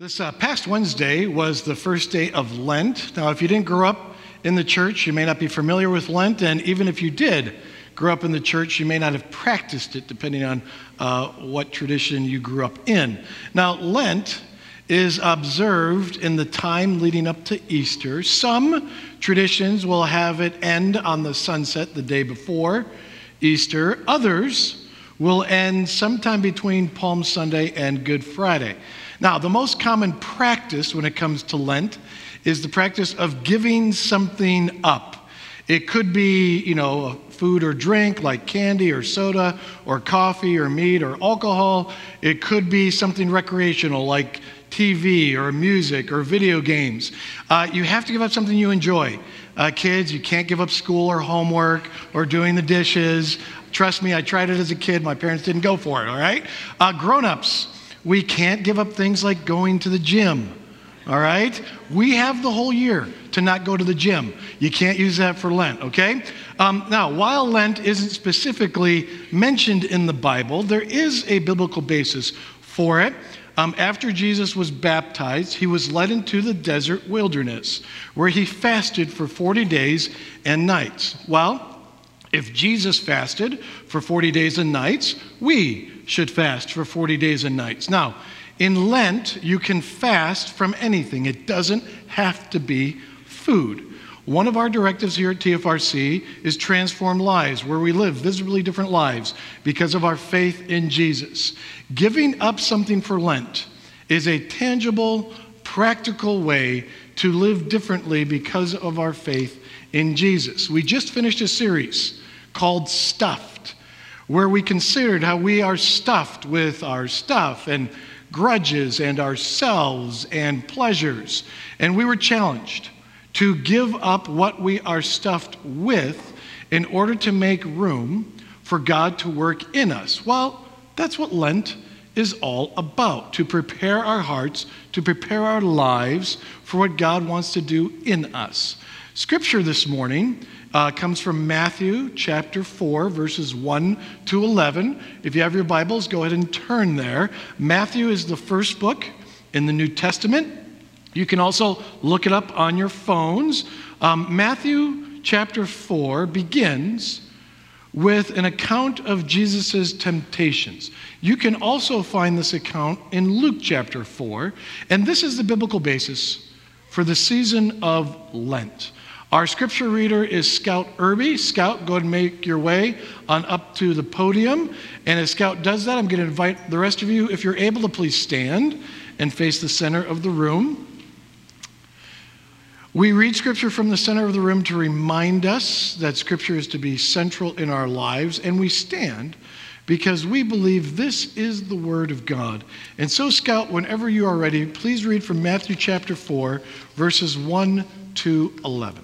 This uh, past Wednesday was the first day of Lent. Now, if you didn't grow up in the church, you may not be familiar with Lent, and even if you did grow up in the church, you may not have practiced it, depending on uh, what tradition you grew up in. Now, Lent is observed in the time leading up to Easter. Some traditions will have it end on the sunset the day before Easter, others will end sometime between Palm Sunday and Good Friday. Now, the most common practice when it comes to Lent is the practice of giving something up. It could be, you know, food or drink like candy or soda or coffee or meat or alcohol. It could be something recreational like TV or music or video games. Uh, you have to give up something you enjoy. Uh, kids, you can't give up school or homework or doing the dishes. Trust me, I tried it as a kid. My parents didn't go for it, all right? Uh, Grown ups, we can't give up things like going to the gym. All right? We have the whole year to not go to the gym. You can't use that for Lent, okay? Um, now, while Lent isn't specifically mentioned in the Bible, there is a biblical basis for it. Um, after Jesus was baptized, he was led into the desert wilderness where he fasted for 40 days and nights. Well, if Jesus fasted for 40 days and nights, we should fast for 40 days and nights. Now, in Lent, you can fast from anything, it doesn't have to be food. One of our directives here at TFRC is transform lives, where we live visibly different lives because of our faith in Jesus. Giving up something for Lent is a tangible, practical way to live differently because of our faith in Jesus. We just finished a series called Stuffed, where we considered how we are stuffed with our stuff and grudges and ourselves and pleasures. And we were challenged to give up what we are stuffed with in order to make room for God to work in us. Well, that's what Lent is all about to prepare our hearts, to prepare our lives for what God wants to do in us. Scripture this morning uh, comes from Matthew chapter 4, verses 1 to 11. If you have your Bibles, go ahead and turn there. Matthew is the first book in the New Testament. You can also look it up on your phones. Um, Matthew chapter 4 begins with an account of Jesus' temptations. You can also find this account in Luke chapter 4, and this is the biblical basis for the season of Lent. Our scripture reader is Scout Irby. Scout, go and make your way on up to the podium. And as Scout does that, I'm going to invite the rest of you, if you're able to please stand and face the center of the room. We read scripture from the center of the room to remind us that scripture is to be central in our lives, and we stand because we believe this is the word of God. And so, Scout, whenever you are ready, please read from Matthew chapter 4, verses 1 to 11.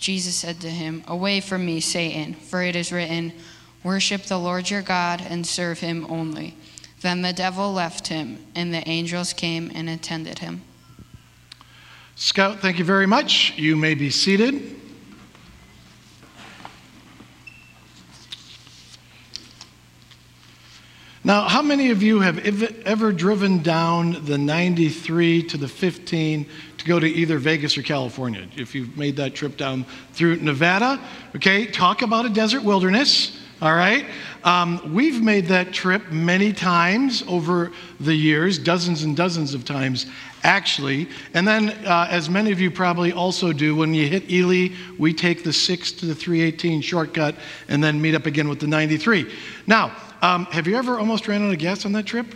Jesus said to him, Away from me, Satan, for it is written, Worship the Lord your God and serve him only. Then the devil left him, and the angels came and attended him. Scout, thank you very much. You may be seated. Now, how many of you have ever driven down the 93 to the 15 to go to either Vegas or California? If you've made that trip down through Nevada, okay, talk about a desert wilderness. All right? Um, we've made that trip many times over the years, dozens and dozens of times, actually. And then, uh, as many of you probably also do, when you hit Ely, we take the 6 to the 318 shortcut and then meet up again with the 93. Now, um, have you ever almost ran out of gas on that trip?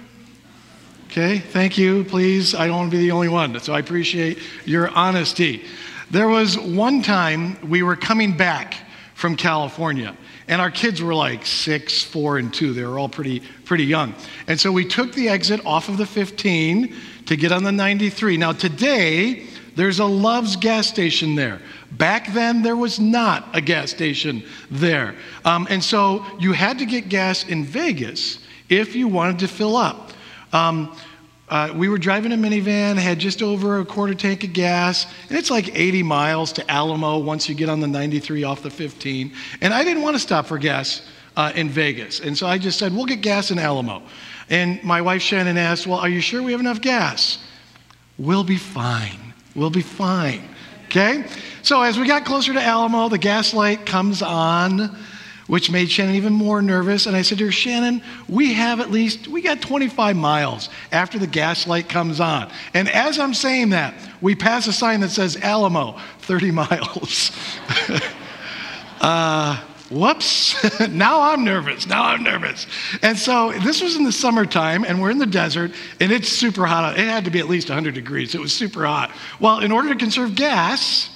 Okay, thank you, please. I don't want to be the only one, so I appreciate your honesty. There was one time we were coming back from California. And our kids were like six, four, and two. They were all pretty, pretty young. And so we took the exit off of the 15 to get on the 93. Now, today, there's a Love's gas station there. Back then, there was not a gas station there. Um, and so you had to get gas in Vegas if you wanted to fill up. Um, uh, we were driving a minivan, had just over a quarter tank of gas, and it's like 80 miles to Alamo once you get on the 93 off the 15. And I didn't want to stop for gas uh, in Vegas. And so I just said, we'll get gas in Alamo. And my wife Shannon asked, well, are you sure we have enough gas? We'll be fine. We'll be fine. Okay? So as we got closer to Alamo, the gas light comes on which made Shannon even more nervous. And I said to her, Shannon, we have at least, we got 25 miles after the gas light comes on. And as I'm saying that, we pass a sign that says Alamo, 30 miles. uh, whoops, now I'm nervous. Now I'm nervous. And so this was in the summertime, and we're in the desert, and it's super hot. It had to be at least 100 degrees. It was super hot. Well, in order to conserve gas,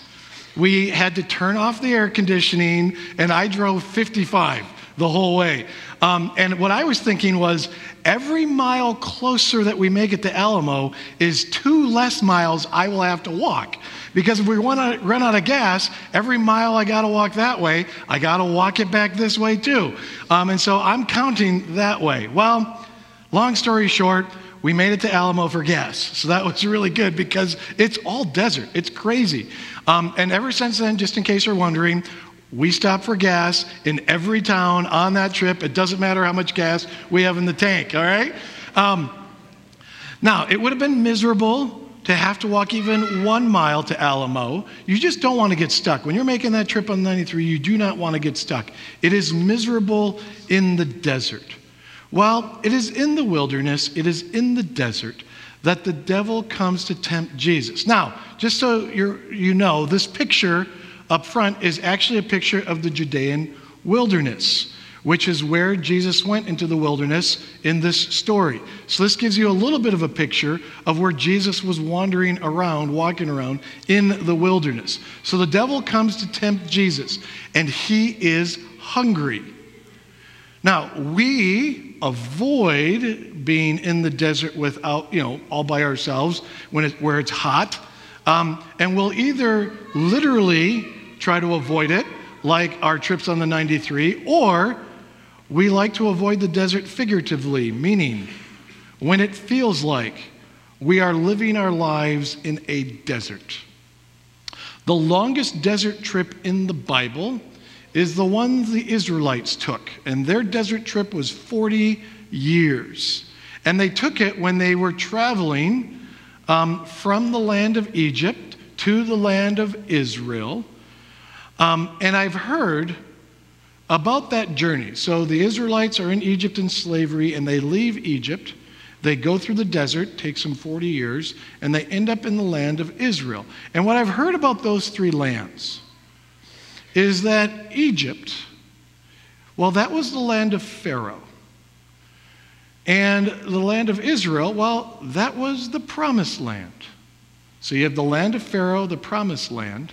we had to turn off the air conditioning, and I drove 55 the whole way. Um, and what I was thinking was every mile closer that we make it to Alamo is two less miles I will have to walk. Because if we want to run out of gas, every mile I got to walk that way, I got to walk it back this way too. Um, and so I'm counting that way. Well, long story short, we made it to Alamo for gas. So that was really good because it's all desert. It's crazy. Um, and ever since then, just in case you're wondering, we stop for gas in every town on that trip. It doesn't matter how much gas we have in the tank, all right? Um, now, it would have been miserable to have to walk even one mile to Alamo. You just don't want to get stuck. When you're making that trip on 93, you do not want to get stuck. It is miserable in the desert. Well, it is in the wilderness, it is in the desert that the devil comes to tempt Jesus. Now, just so you you know, this picture up front is actually a picture of the Judean wilderness, which is where Jesus went into the wilderness in this story. So, this gives you a little bit of a picture of where Jesus was wandering around, walking around in the wilderness. So, the devil comes to tempt Jesus, and he is hungry. Now, we avoid being in the desert without, you know, all by ourselves when it, where it's hot. Um, and we'll either literally try to avoid it, like our trips on the 93, or we like to avoid the desert figuratively, meaning when it feels like we are living our lives in a desert. The longest desert trip in the Bible is the one the Israelites took. And their desert trip was 40 years. And they took it when they were traveling um, from the land of Egypt to the land of Israel. Um, and I've heard about that journey. So the Israelites are in Egypt in slavery and they leave Egypt. They go through the desert, takes them 40 years, and they end up in the land of Israel. And what I've heard about those three lands, is that Egypt, well, that was the land of Pharaoh. And the land of Israel, well, that was the promised land. So you have the land of Pharaoh, the promised land.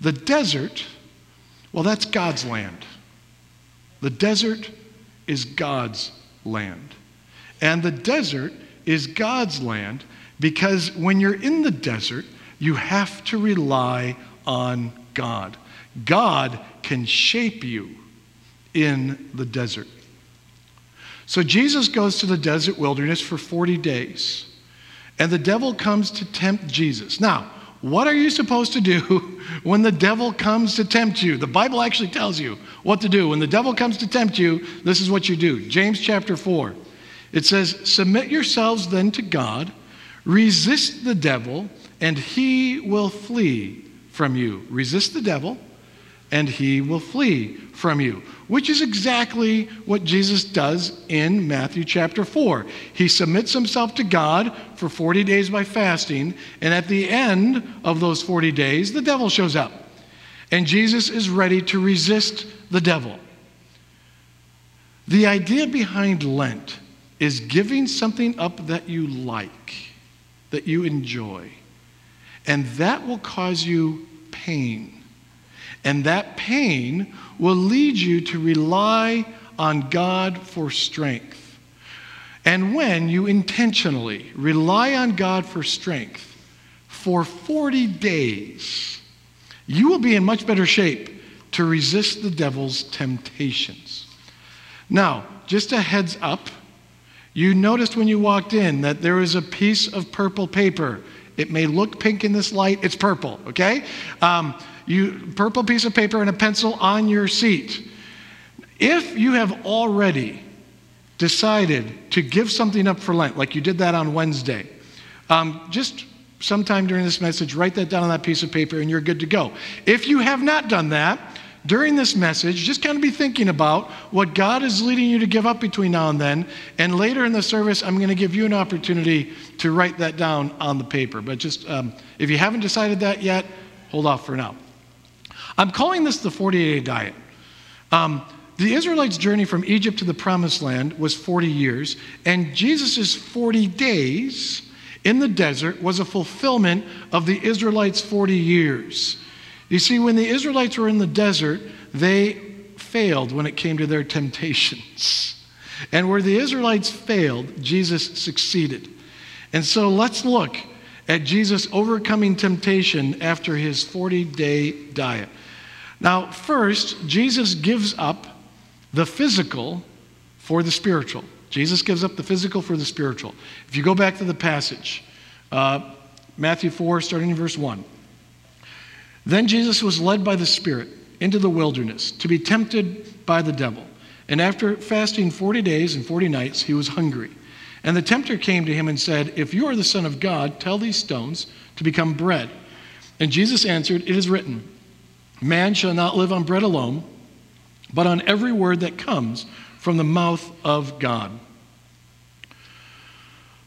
The desert, well, that's God's land. The desert is God's land. And the desert is God's land because when you're in the desert, you have to rely on God. God can shape you in the desert. So Jesus goes to the desert wilderness for 40 days, and the devil comes to tempt Jesus. Now, what are you supposed to do when the devil comes to tempt you? The Bible actually tells you what to do. When the devil comes to tempt you, this is what you do. James chapter 4. It says, Submit yourselves then to God, resist the devil, and he will flee from you. Resist the devil, and he will flee from you, which is exactly what Jesus does in Matthew chapter 4. He submits himself to God for 40 days by fasting, and at the end of those 40 days, the devil shows up. And Jesus is ready to resist the devil. The idea behind Lent is giving something up that you like, that you enjoy. And that will cause you pain. And that pain will lead you to rely on God for strength. And when you intentionally rely on God for strength for 40 days, you will be in much better shape to resist the devil's temptations. Now, just a heads up, you noticed when you walked in that there is a piece of purple paper. It may look pink in this light, it's purple, okay? Um, you purple piece of paper and a pencil on your seat. If you have already decided to give something up for Lent, like you did that on Wednesday, um, just sometime during this message, write that down on that piece of paper and you're good to go. If you have not done that, during this message, just kind of be thinking about what God is leading you to give up between now and then. And later in the service, I'm going to give you an opportunity to write that down on the paper. But just um, if you haven't decided that yet, hold off for now. I'm calling this the 40 day diet. Um, the Israelites' journey from Egypt to the promised land was 40 years, and Jesus' 40 days in the desert was a fulfillment of the Israelites' 40 years. You see, when the Israelites were in the desert, they failed when it came to their temptations. And where the Israelites failed, Jesus succeeded. And so let's look at Jesus overcoming temptation after his 40 day diet. Now, first, Jesus gives up the physical for the spiritual. Jesus gives up the physical for the spiritual. If you go back to the passage, uh, Matthew 4, starting in verse 1. Then Jesus was led by the Spirit into the wilderness to be tempted by the devil. And after fasting 40 days and 40 nights, he was hungry. And the tempter came to him and said, If you are the Son of God, tell these stones to become bread. And Jesus answered, It is written, Man shall not live on bread alone, but on every word that comes from the mouth of God.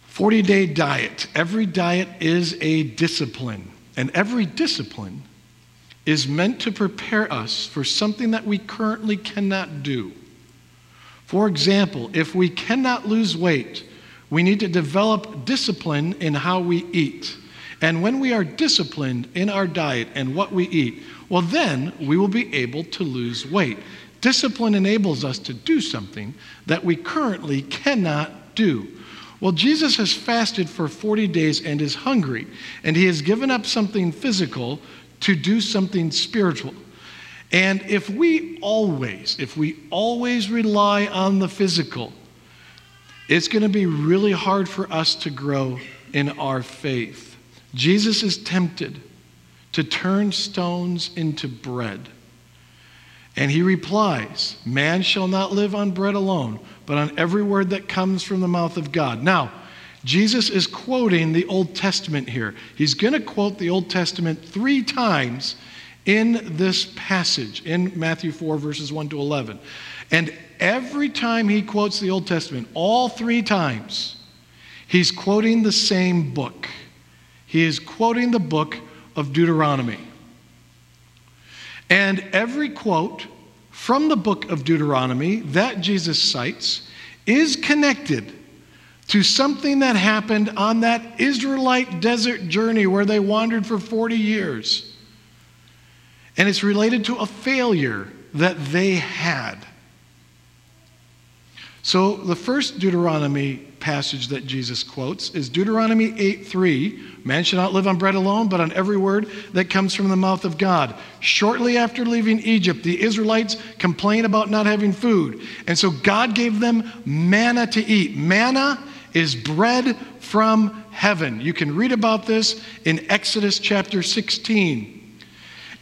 40 day diet. Every diet is a discipline, and every discipline is meant to prepare us for something that we currently cannot do. For example, if we cannot lose weight, we need to develop discipline in how we eat. And when we are disciplined in our diet and what we eat, well, then we will be able to lose weight. Discipline enables us to do something that we currently cannot do. Well, Jesus has fasted for 40 days and is hungry, and he has given up something physical to do something spiritual. And if we always, if we always rely on the physical, it's going to be really hard for us to grow in our faith. Jesus is tempted to turn stones into bread. And he replies, Man shall not live on bread alone, but on every word that comes from the mouth of God. Now, Jesus is quoting the Old Testament here. He's going to quote the Old Testament three times in this passage, in Matthew 4, verses 1 to 11. And every time he quotes the Old Testament, all three times, he's quoting the same book. He is quoting the book of Deuteronomy. And every quote from the book of Deuteronomy that Jesus cites is connected to something that happened on that Israelite desert journey where they wandered for 40 years. And it's related to a failure that they had. So the first Deuteronomy passage that Jesus quotes is Deuteronomy 8:3, man shall not live on bread alone, but on every word that comes from the mouth of God. Shortly after leaving Egypt, the Israelites complained about not having food, and so God gave them manna to eat. Manna is bread from heaven. You can read about this in Exodus chapter 16.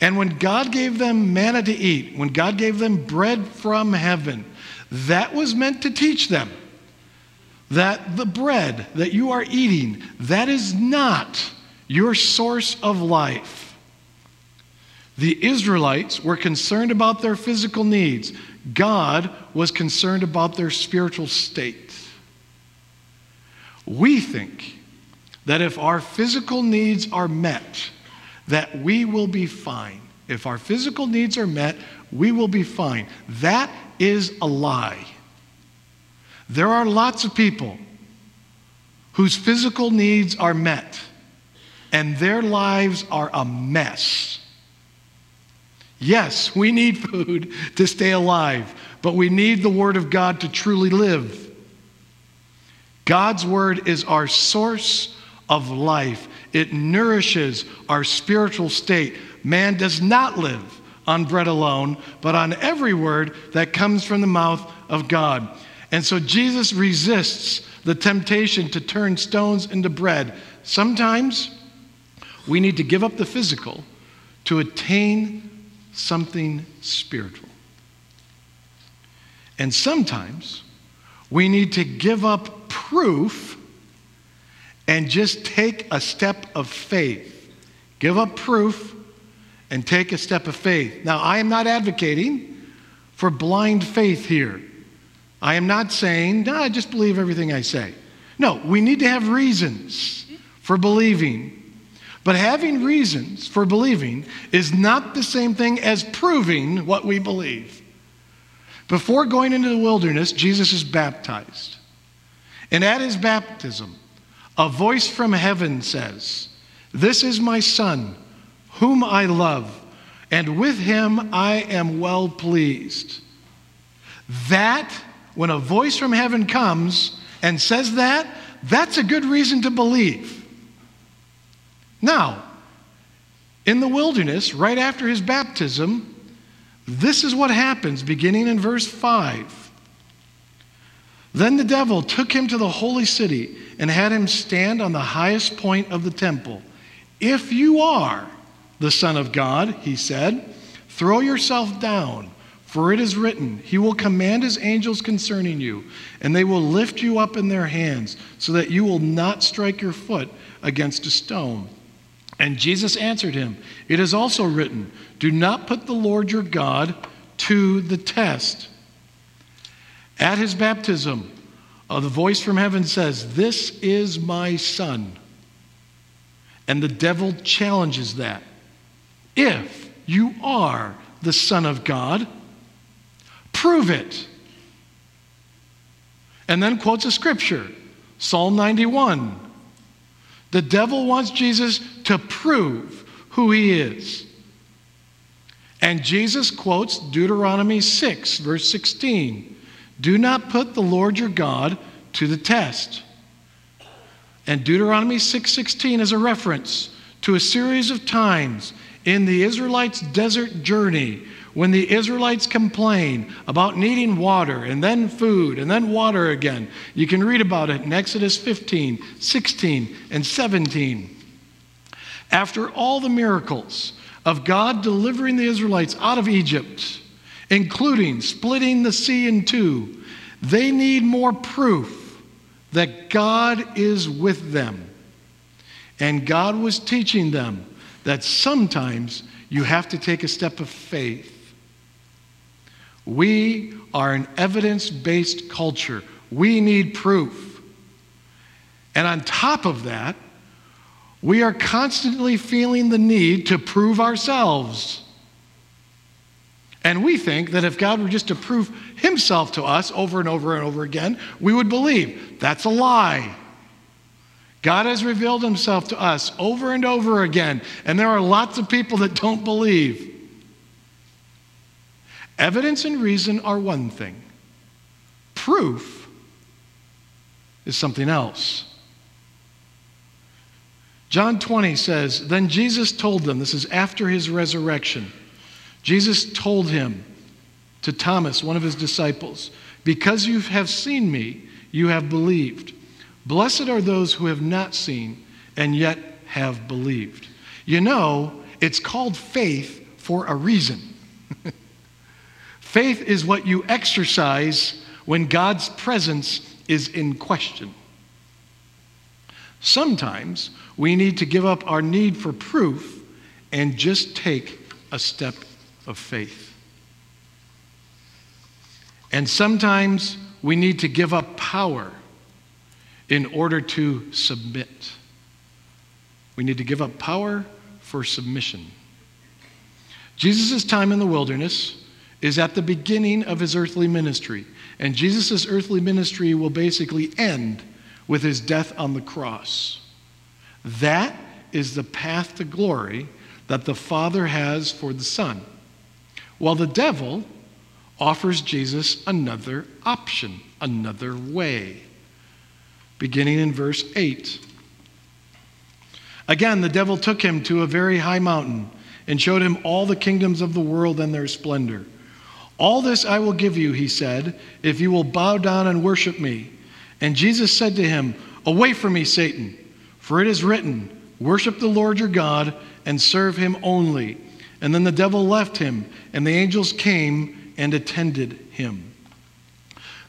And when God gave them manna to eat, when God gave them bread from heaven, that was meant to teach them that the bread that you are eating, that is not your source of life. The Israelites were concerned about their physical needs. God was concerned about their spiritual state. We think that if our physical needs are met, that we will be fine. If our physical needs are met, we will be fine. That is a lie. There are lots of people whose physical needs are met, and their lives are a mess. Yes, we need food to stay alive, but we need the Word of God to truly live. God's Word is our source of life, it nourishes our spiritual state. Man does not live on bread alone, but on every word that comes from the mouth of God. And so Jesus resists the temptation to turn stones into bread. Sometimes we need to give up the physical to attain something spiritual. And sometimes we need to give up proof and just take a step of faith. Give up proof and take a step of faith. Now, I am not advocating for blind faith here. I am not saying, no, I just believe everything I say. No, we need to have reasons for believing. But having reasons for believing is not the same thing as proving what we believe. Before going into the wilderness, Jesus is baptized. And at his baptism, a voice from heaven says, This is my Son, whom I love, and with him I am well pleased. That when a voice from heaven comes and says that, that's a good reason to believe. Now, in the wilderness, right after his baptism, this is what happens beginning in verse 5. Then the devil took him to the holy city and had him stand on the highest point of the temple. If you are the Son of God, he said, throw yourself down. For it is written, He will command His angels concerning you, and they will lift you up in their hands, so that you will not strike your foot against a stone. And Jesus answered him, It is also written, Do not put the Lord your God to the test. At his baptism, uh, the voice from heaven says, This is my son. And the devil challenges that. If you are the Son of God, Prove it. And then quotes a scripture Psalm 91. The devil wants Jesus to prove who he is. And Jesus quotes Deuteronomy 6, verse 16 Do not put the Lord your God to the test. And Deuteronomy 6:16 is a reference to a series of times in the Israelites' desert journey when the Israelites complain about needing water and then food and then water again. You can read about it in Exodus 15, 16, and 17. After all the miracles of God delivering the Israelites out of Egypt, including splitting the sea in two, they need more proof that God is with them. And God was teaching them that sometimes you have to take a step of faith we are an evidence based culture. We need proof. And on top of that, we are constantly feeling the need to prove ourselves. And we think that if God were just to prove himself to us over and over and over again, we would believe. That's a lie. God has revealed himself to us over and over again, and there are lots of people that don't believe. Evidence and reason are one thing, proof is something else. John 20 says, Then Jesus told them, this is after his resurrection, Jesus told him to Thomas, one of his disciples, Because you have seen me, you have believed. Blessed are those who have not seen and yet have believed. You know, it's called faith for a reason. Faith is what you exercise when God's presence is in question. Sometimes we need to give up our need for proof and just take a step of faith. And sometimes we need to give up power in order to submit. We need to give up power for submission. Jesus' time in the wilderness is at the beginning of his earthly ministry. And Jesus' earthly ministry will basically end with his death on the cross. That is the path to glory that the Father has for the Son. While the devil offers Jesus another option, another way. Beginning in verse 8. Again, the devil took him to a very high mountain and showed him all the kingdoms of the world and their splendor. All this I will give you, he said, if you will bow down and worship me. And Jesus said to him, Away from me, Satan, for it is written, Worship the Lord your God and serve him only. And then the devil left him, and the angels came and attended him.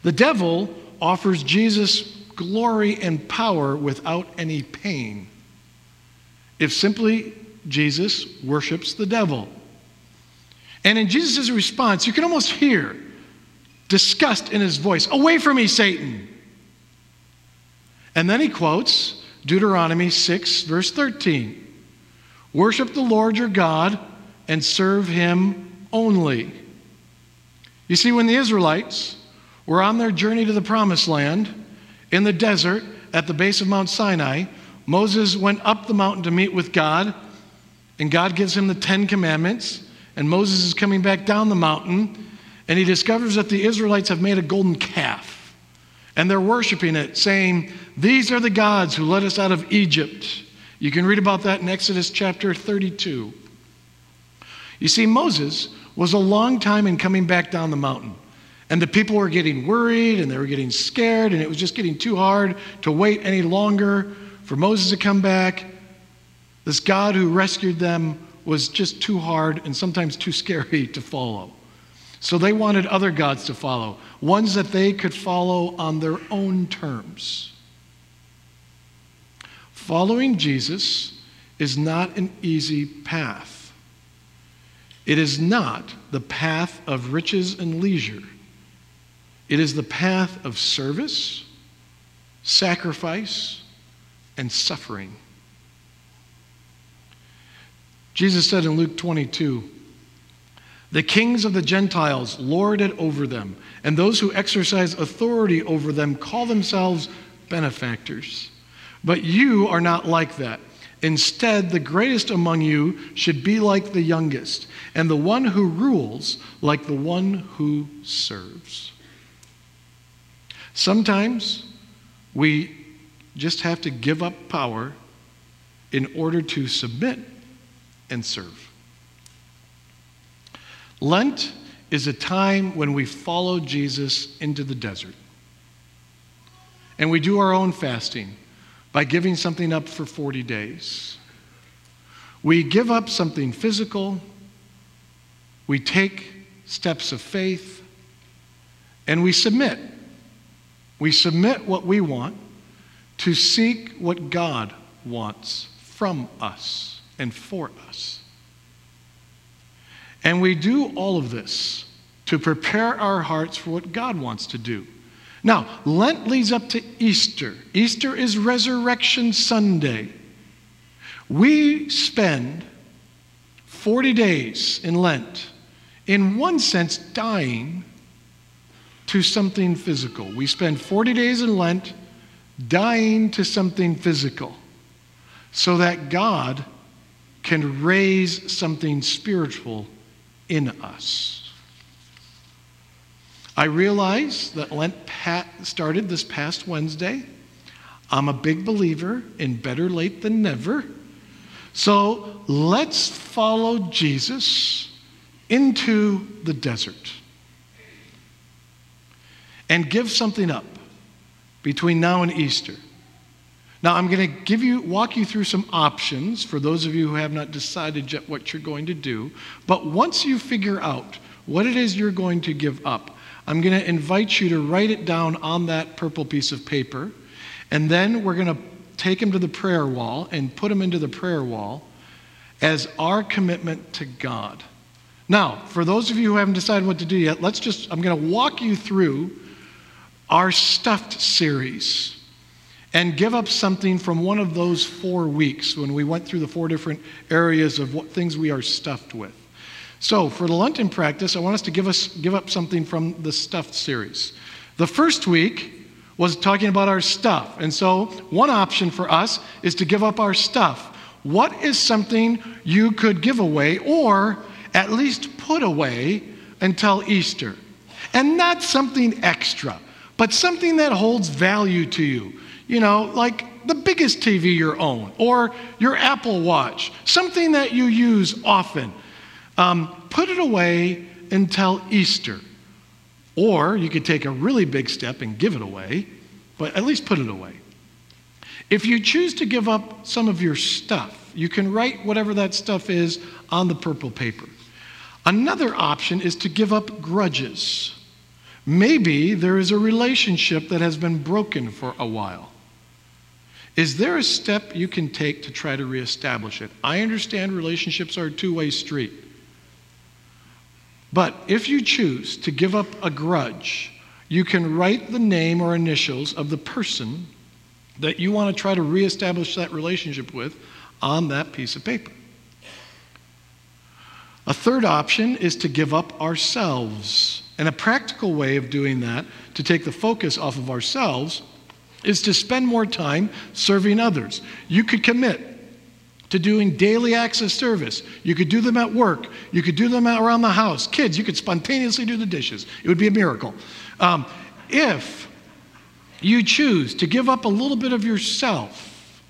The devil offers Jesus glory and power without any pain. If simply Jesus worships the devil. And in Jesus' response, you can almost hear disgust in his voice Away from me, Satan! And then he quotes Deuteronomy 6, verse 13 Worship the Lord your God and serve him only. You see, when the Israelites were on their journey to the promised land in the desert at the base of Mount Sinai, Moses went up the mountain to meet with God, and God gives him the Ten Commandments. And Moses is coming back down the mountain, and he discovers that the Israelites have made a golden calf. And they're worshiping it, saying, These are the gods who led us out of Egypt. You can read about that in Exodus chapter 32. You see, Moses was a long time in coming back down the mountain. And the people were getting worried and they were getting scared, and it was just getting too hard to wait any longer for Moses to come back. This God who rescued them was just too hard and sometimes too scary to follow. So they wanted other gods to follow, ones that they could follow on their own terms. Following Jesus is not an easy path. It is not the path of riches and leisure. It is the path of service, sacrifice, and suffering. Jesus said in Luke 22, the kings of the Gentiles lord it over them, and those who exercise authority over them call themselves benefactors. But you are not like that. Instead, the greatest among you should be like the youngest, and the one who rules like the one who serves. Sometimes we just have to give up power in order to submit and serve. Lent is a time when we follow Jesus into the desert. And we do our own fasting by giving something up for 40 days. We give up something physical, we take steps of faith, and we submit. We submit what we want to seek what God wants from us and for us. And we do all of this to prepare our hearts for what God wants to do. Now, Lent leads up to Easter. Easter is Resurrection Sunday. We spend 40 days in Lent, in one sense, dying to something physical. We spend 40 days in Lent dying to something physical so that God can raise something spiritual in us. I realize that Lent started this past Wednesday. I'm a big believer in better late than never. So let's follow Jesus into the desert and give something up between now and Easter. Now, I'm going to give you, walk you through some options for those of you who have not decided yet what you're going to do. But once you figure out what it is you're going to give up, I'm going to invite you to write it down on that purple piece of paper. And then we're going to take them to the prayer wall and put them into the prayer wall. as our commitment to God. Now, for those of you who haven't decided what to do yet, let's just, I'm going to walk you through our stuffed series and give up something from one of those four weeks when we went through the four different areas of what things we are stuffed with. So, for the Lenten practice, I want us to give us give up something from the stuffed series. The first week was talking about our stuff. And so, one option for us is to give up our stuff. What is something you could give away or at least put away until Easter? And not something extra, but something that holds value to you. You know, like the biggest TV you own or your Apple Watch, something that you use often. Um, put it away until Easter. Or you could take a really big step and give it away, but at least put it away. If you choose to give up some of your stuff, you can write whatever that stuff is on the purple paper. Another option is to give up grudges. Maybe there is a relationship that has been broken for a while. Is there a step you can take to try to reestablish it? I understand relationships are a two way street. But if you choose to give up a grudge, you can write the name or initials of the person that you want to try to reestablish that relationship with on that piece of paper. A third option is to give up ourselves. And a practical way of doing that, to take the focus off of ourselves, is to spend more time serving others. You could commit to doing daily acts of service. You could do them at work. You could do them around the house. Kids, you could spontaneously do the dishes. It would be a miracle. Um, if you choose to give up a little bit of yourself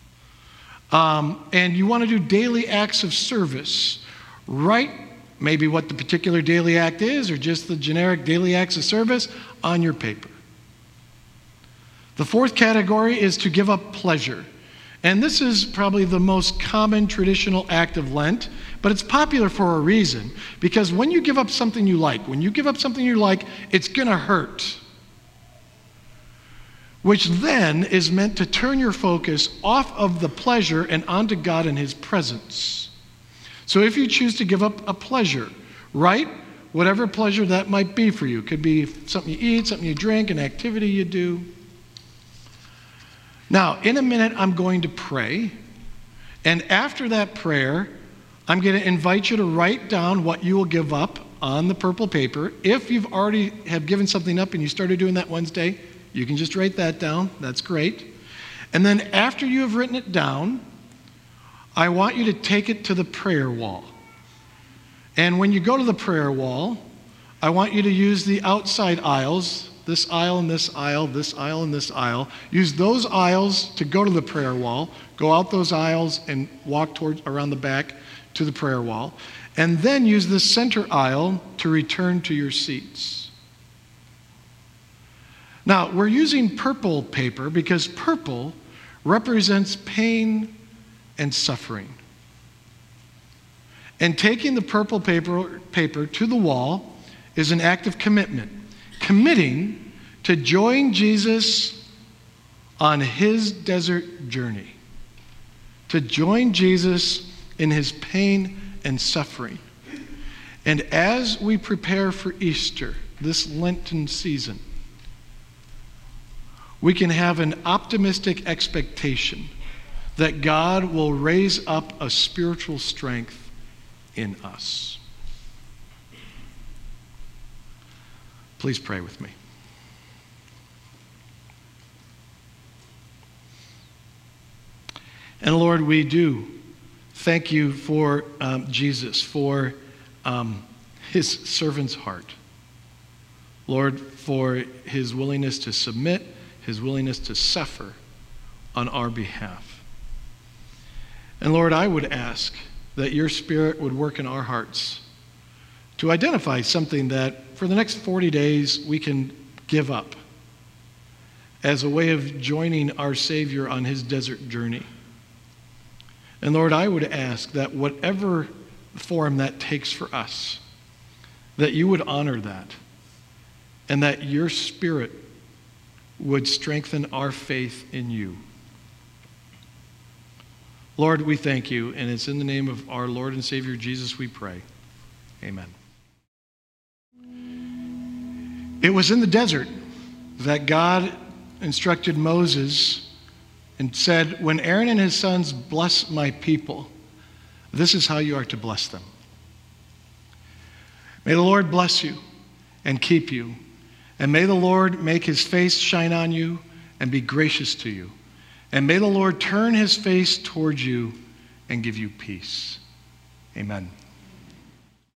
um, and you want to do daily acts of service, write maybe what the particular daily act is or just the generic daily acts of service on your paper. The fourth category is to give up pleasure. And this is probably the most common traditional act of Lent, but it's popular for a reason. Because when you give up something you like, when you give up something you like, it's going to hurt. Which then is meant to turn your focus off of the pleasure and onto God and His presence. So if you choose to give up a pleasure, right? Whatever pleasure that might be for you, it could be something you eat, something you drink, an activity you do. Now, in a minute, I'm going to pray. And after that prayer, I'm going to invite you to write down what you will give up on the purple paper. If you've already have given something up and you started doing that Wednesday, you can just write that down. That's great. And then after you have written it down, I want you to take it to the prayer wall. And when you go to the prayer wall, I want you to use the outside aisles this aisle and this aisle, this aisle and this aisle. Use those aisles to go to the prayer wall. Go out those aisles and walk towards around the back to the prayer wall. And then use the center aisle to return to your seats. Now, we're using purple paper because purple represents pain and suffering. And taking the purple paper, paper to the wall is an act of commitment committing to join Jesus on his desert journey, to join Jesus in his pain and suffering. And as we prepare for Easter, this Lenten season, we can have an optimistic expectation that God will raise up a spiritual strength in us. Please pray with me. And Lord, we do thank you for um, Jesus, for um, his servant's heart. Lord, for his willingness to submit, his willingness to suffer on our behalf. And Lord, I would ask that your spirit would work in our hearts to identify something that for the next 40 days we can give up as a way of joining our Savior on his desert journey. And Lord, I would ask that whatever form that takes for us, that you would honor that and that your Spirit would strengthen our faith in you. Lord, we thank you, and it's in the name of our Lord and Savior Jesus we pray. Amen. It was in the desert that God instructed Moses and said, When Aaron and his sons bless my people, this is how you are to bless them. May the Lord bless you and keep you. And may the Lord make his face shine on you and be gracious to you. And may the Lord turn his face towards you and give you peace. Amen.